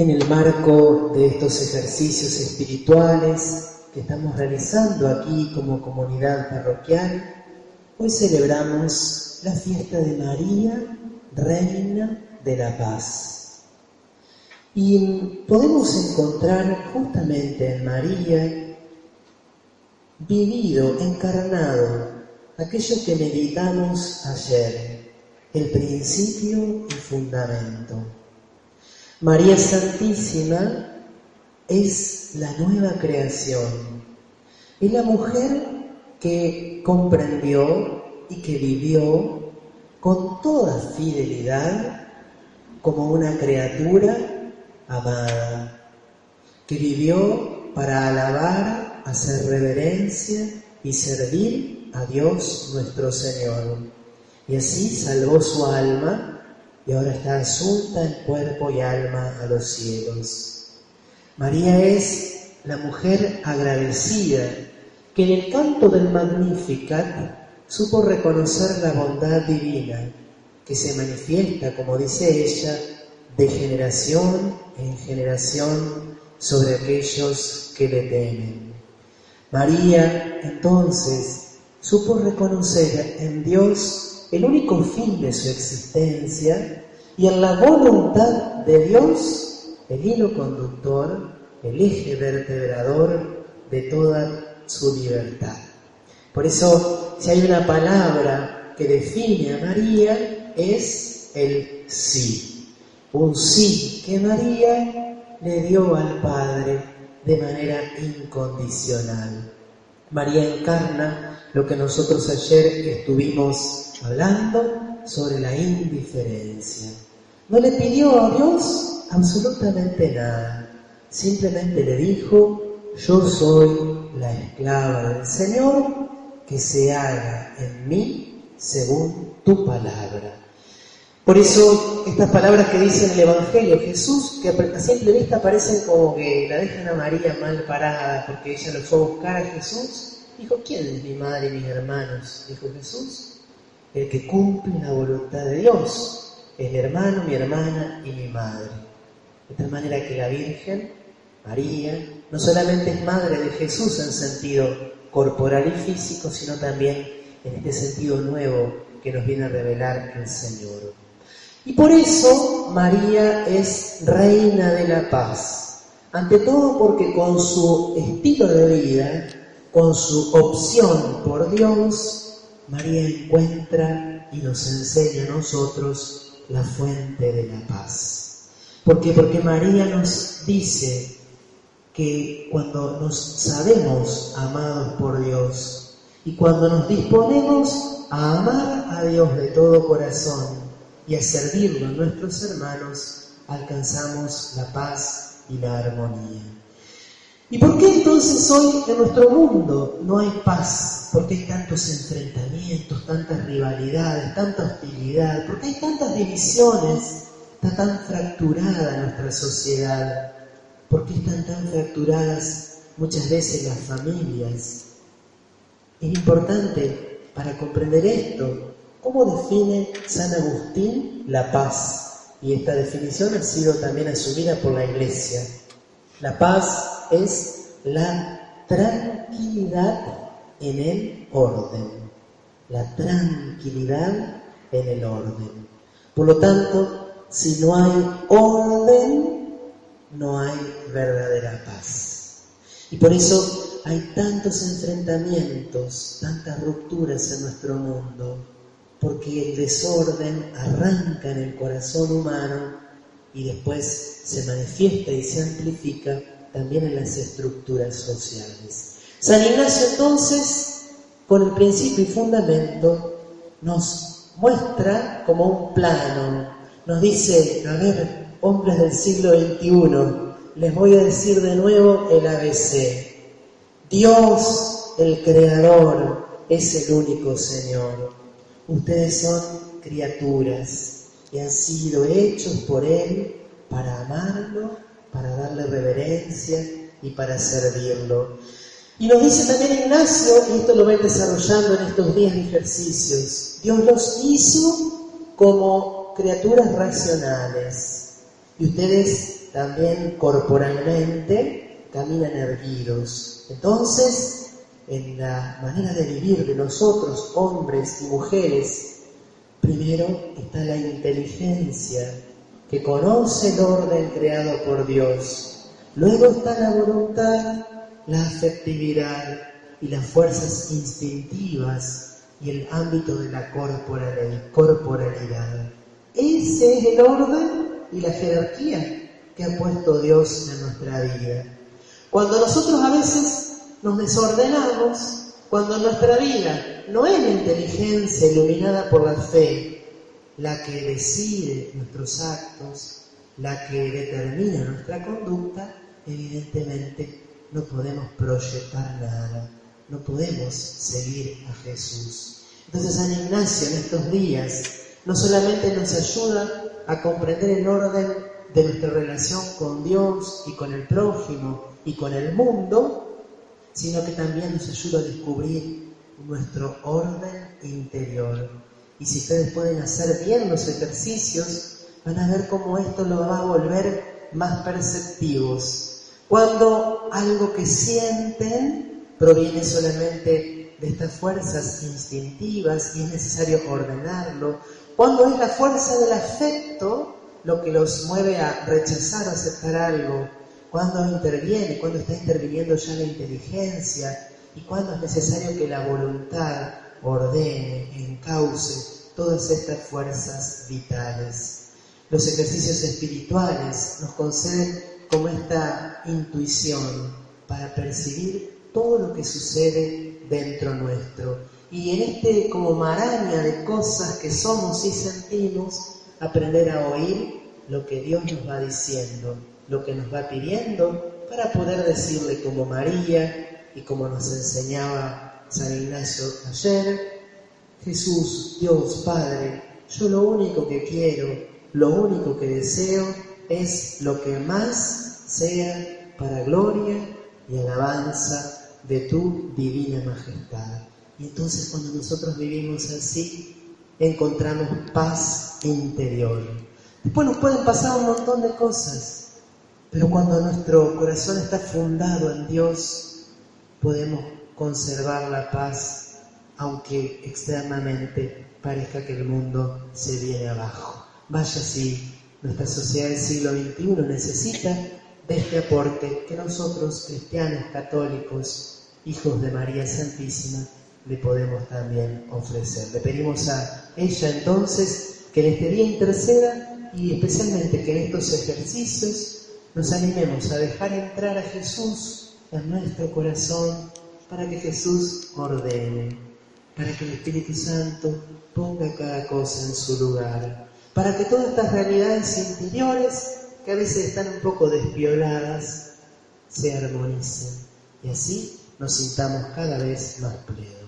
En el marco de estos ejercicios espirituales que estamos realizando aquí como comunidad parroquial, hoy celebramos la fiesta de María, Reina de la Paz. Y podemos encontrar justamente en María vivido, encarnado, aquello que meditamos ayer, el principio y fundamento. María Santísima es la nueva creación. Es la mujer que comprendió y que vivió con toda fidelidad como una criatura amada, que vivió para alabar, hacer reverencia y servir a Dios nuestro Señor. Y así salvó su alma y ahora está asunta en cuerpo y alma a los cielos. María es la mujer agradecida que en el canto del Magnificat supo reconocer la bondad divina que se manifiesta, como dice ella, de generación en generación sobre aquellos que le temen. María entonces supo reconocer en Dios el único fin de su existencia y en la voluntad de Dios el hilo conductor, el eje vertebrador de toda su libertad. Por eso, si hay una palabra que define a María, es el sí. Un sí que María le dio al Padre de manera incondicional. María encarna lo que nosotros ayer estuvimos hablando sobre la indiferencia. No le pidió a Dios absolutamente nada. Simplemente le dijo, yo soy la esclava del Señor, que se haga en mí según tu palabra. Por eso estas palabras que dice en el Evangelio Jesús, que a simple vista parecen como que la dejan a María mal parada porque ella lo fue a buscar a Jesús, dijo, ¿quién es mi madre y mis hermanos? Dijo Jesús, el que cumple la voluntad de Dios, el hermano, mi hermana y mi madre. De tal manera que la Virgen, María, no solamente es madre de Jesús en sentido corporal y físico, sino también en este sentido nuevo que nos viene a revelar el Señor. Y por eso María es reina de la paz. Ante todo porque con su estilo de vida, con su opción por Dios, María encuentra y nos enseña a nosotros la fuente de la paz. ¿Por qué? Porque María nos dice que cuando nos sabemos amados por Dios y cuando nos disponemos a amar a Dios de todo corazón y a servirlo a nuestros hermanos, alcanzamos la paz y la armonía. ¿Y por qué entonces hoy en nuestro mundo no hay paz? Porque hay tantos enfrentamientos, tantas rivalidades, tanta hostilidad, porque hay tantas divisiones, está tan fracturada nuestra sociedad? ¿Por qué están tan fracturadas muchas veces las familias? Es importante para comprender esto, ¿cómo define San Agustín la paz? Y esta definición ha sido también asumida por la Iglesia. La paz es la tranquilidad en el orden. La tranquilidad en el orden. Por lo tanto, si no hay orden, no hay verdadera paz. Y por eso hay tantos enfrentamientos, tantas rupturas en nuestro mundo, porque el desorden arranca en el corazón humano y después se manifiesta y se amplifica también en las estructuras sociales. San Ignacio entonces, con el principio y fundamento, nos muestra como un plano nos dice, a ver, hombres del siglo XXI, les voy a decir de nuevo el ABC. Dios, el Creador, es el único Señor. Ustedes son criaturas y han sido hechos por Él para amarlo, para darle reverencia y para servirlo. Y nos dice también Ignacio, y esto lo ven desarrollando en estos días de ejercicios, Dios los hizo como criaturas racionales y ustedes también corporalmente caminan erguidos. Entonces, en la manera de vivir de nosotros, hombres y mujeres, primero está la inteligencia que conoce el orden creado por Dios. Luego está la voluntad, la afectividad y las fuerzas instintivas y el ámbito de la corporalidad. Ese es el orden y la jerarquía que ha puesto Dios en nuestra vida. Cuando nosotros a veces nos desordenamos, cuando nuestra vida no es la inteligencia iluminada por la fe la que decide nuestros actos, la que determina nuestra conducta, evidentemente no podemos proyectar nada, no podemos seguir a Jesús. Entonces San Ignacio en estos días no solamente nos ayuda a comprender el orden de nuestra relación con Dios y con el prójimo y con el mundo, sino que también nos ayuda a descubrir nuestro orden interior. Y si ustedes pueden hacer bien los ejercicios, van a ver cómo esto lo va a volver más perceptivos. Cuando algo que sienten proviene solamente de estas fuerzas instintivas y es necesario ordenarlo, cuando es la fuerza del afecto lo que los mueve a rechazar o aceptar algo, cuando interviene, cuando está interviniendo ya la inteligencia y cuando es necesario que la voluntad ordene, encauce todas estas fuerzas vitales. Los ejercicios espirituales nos conceden como esta intuición para percibir todo lo que sucede dentro nuestro y en este como maraña de cosas que somos y sentimos, aprender a oír lo que Dios nos va diciendo, lo que nos va pidiendo, para poder decirle como María y como nos enseñaba San Ignacio ayer, Jesús, Dios, Padre, yo lo único que quiero, lo único que deseo es lo que más sea para gloria y alabanza de tu divina majestad. Y entonces cuando nosotros vivimos así, encontramos paz interior. Después nos pueden pasar un montón de cosas, pero cuando nuestro corazón está fundado en Dios, podemos conservar la paz, aunque externamente parezca que el mundo se viene abajo. Vaya si nuestra sociedad del siglo XXI necesita de este aporte que nosotros, cristianos, católicos, hijos de María Santísima, le podemos también ofrecer. Le pedimos a ella entonces que en este día interceda y especialmente que en estos ejercicios nos animemos a dejar entrar a Jesús en nuestro corazón para que Jesús ordene, para que el Espíritu Santo ponga cada cosa en su lugar, para que todas estas realidades interiores que a veces están un poco despioladas se armonicen y así nos sintamos cada vez más plenos.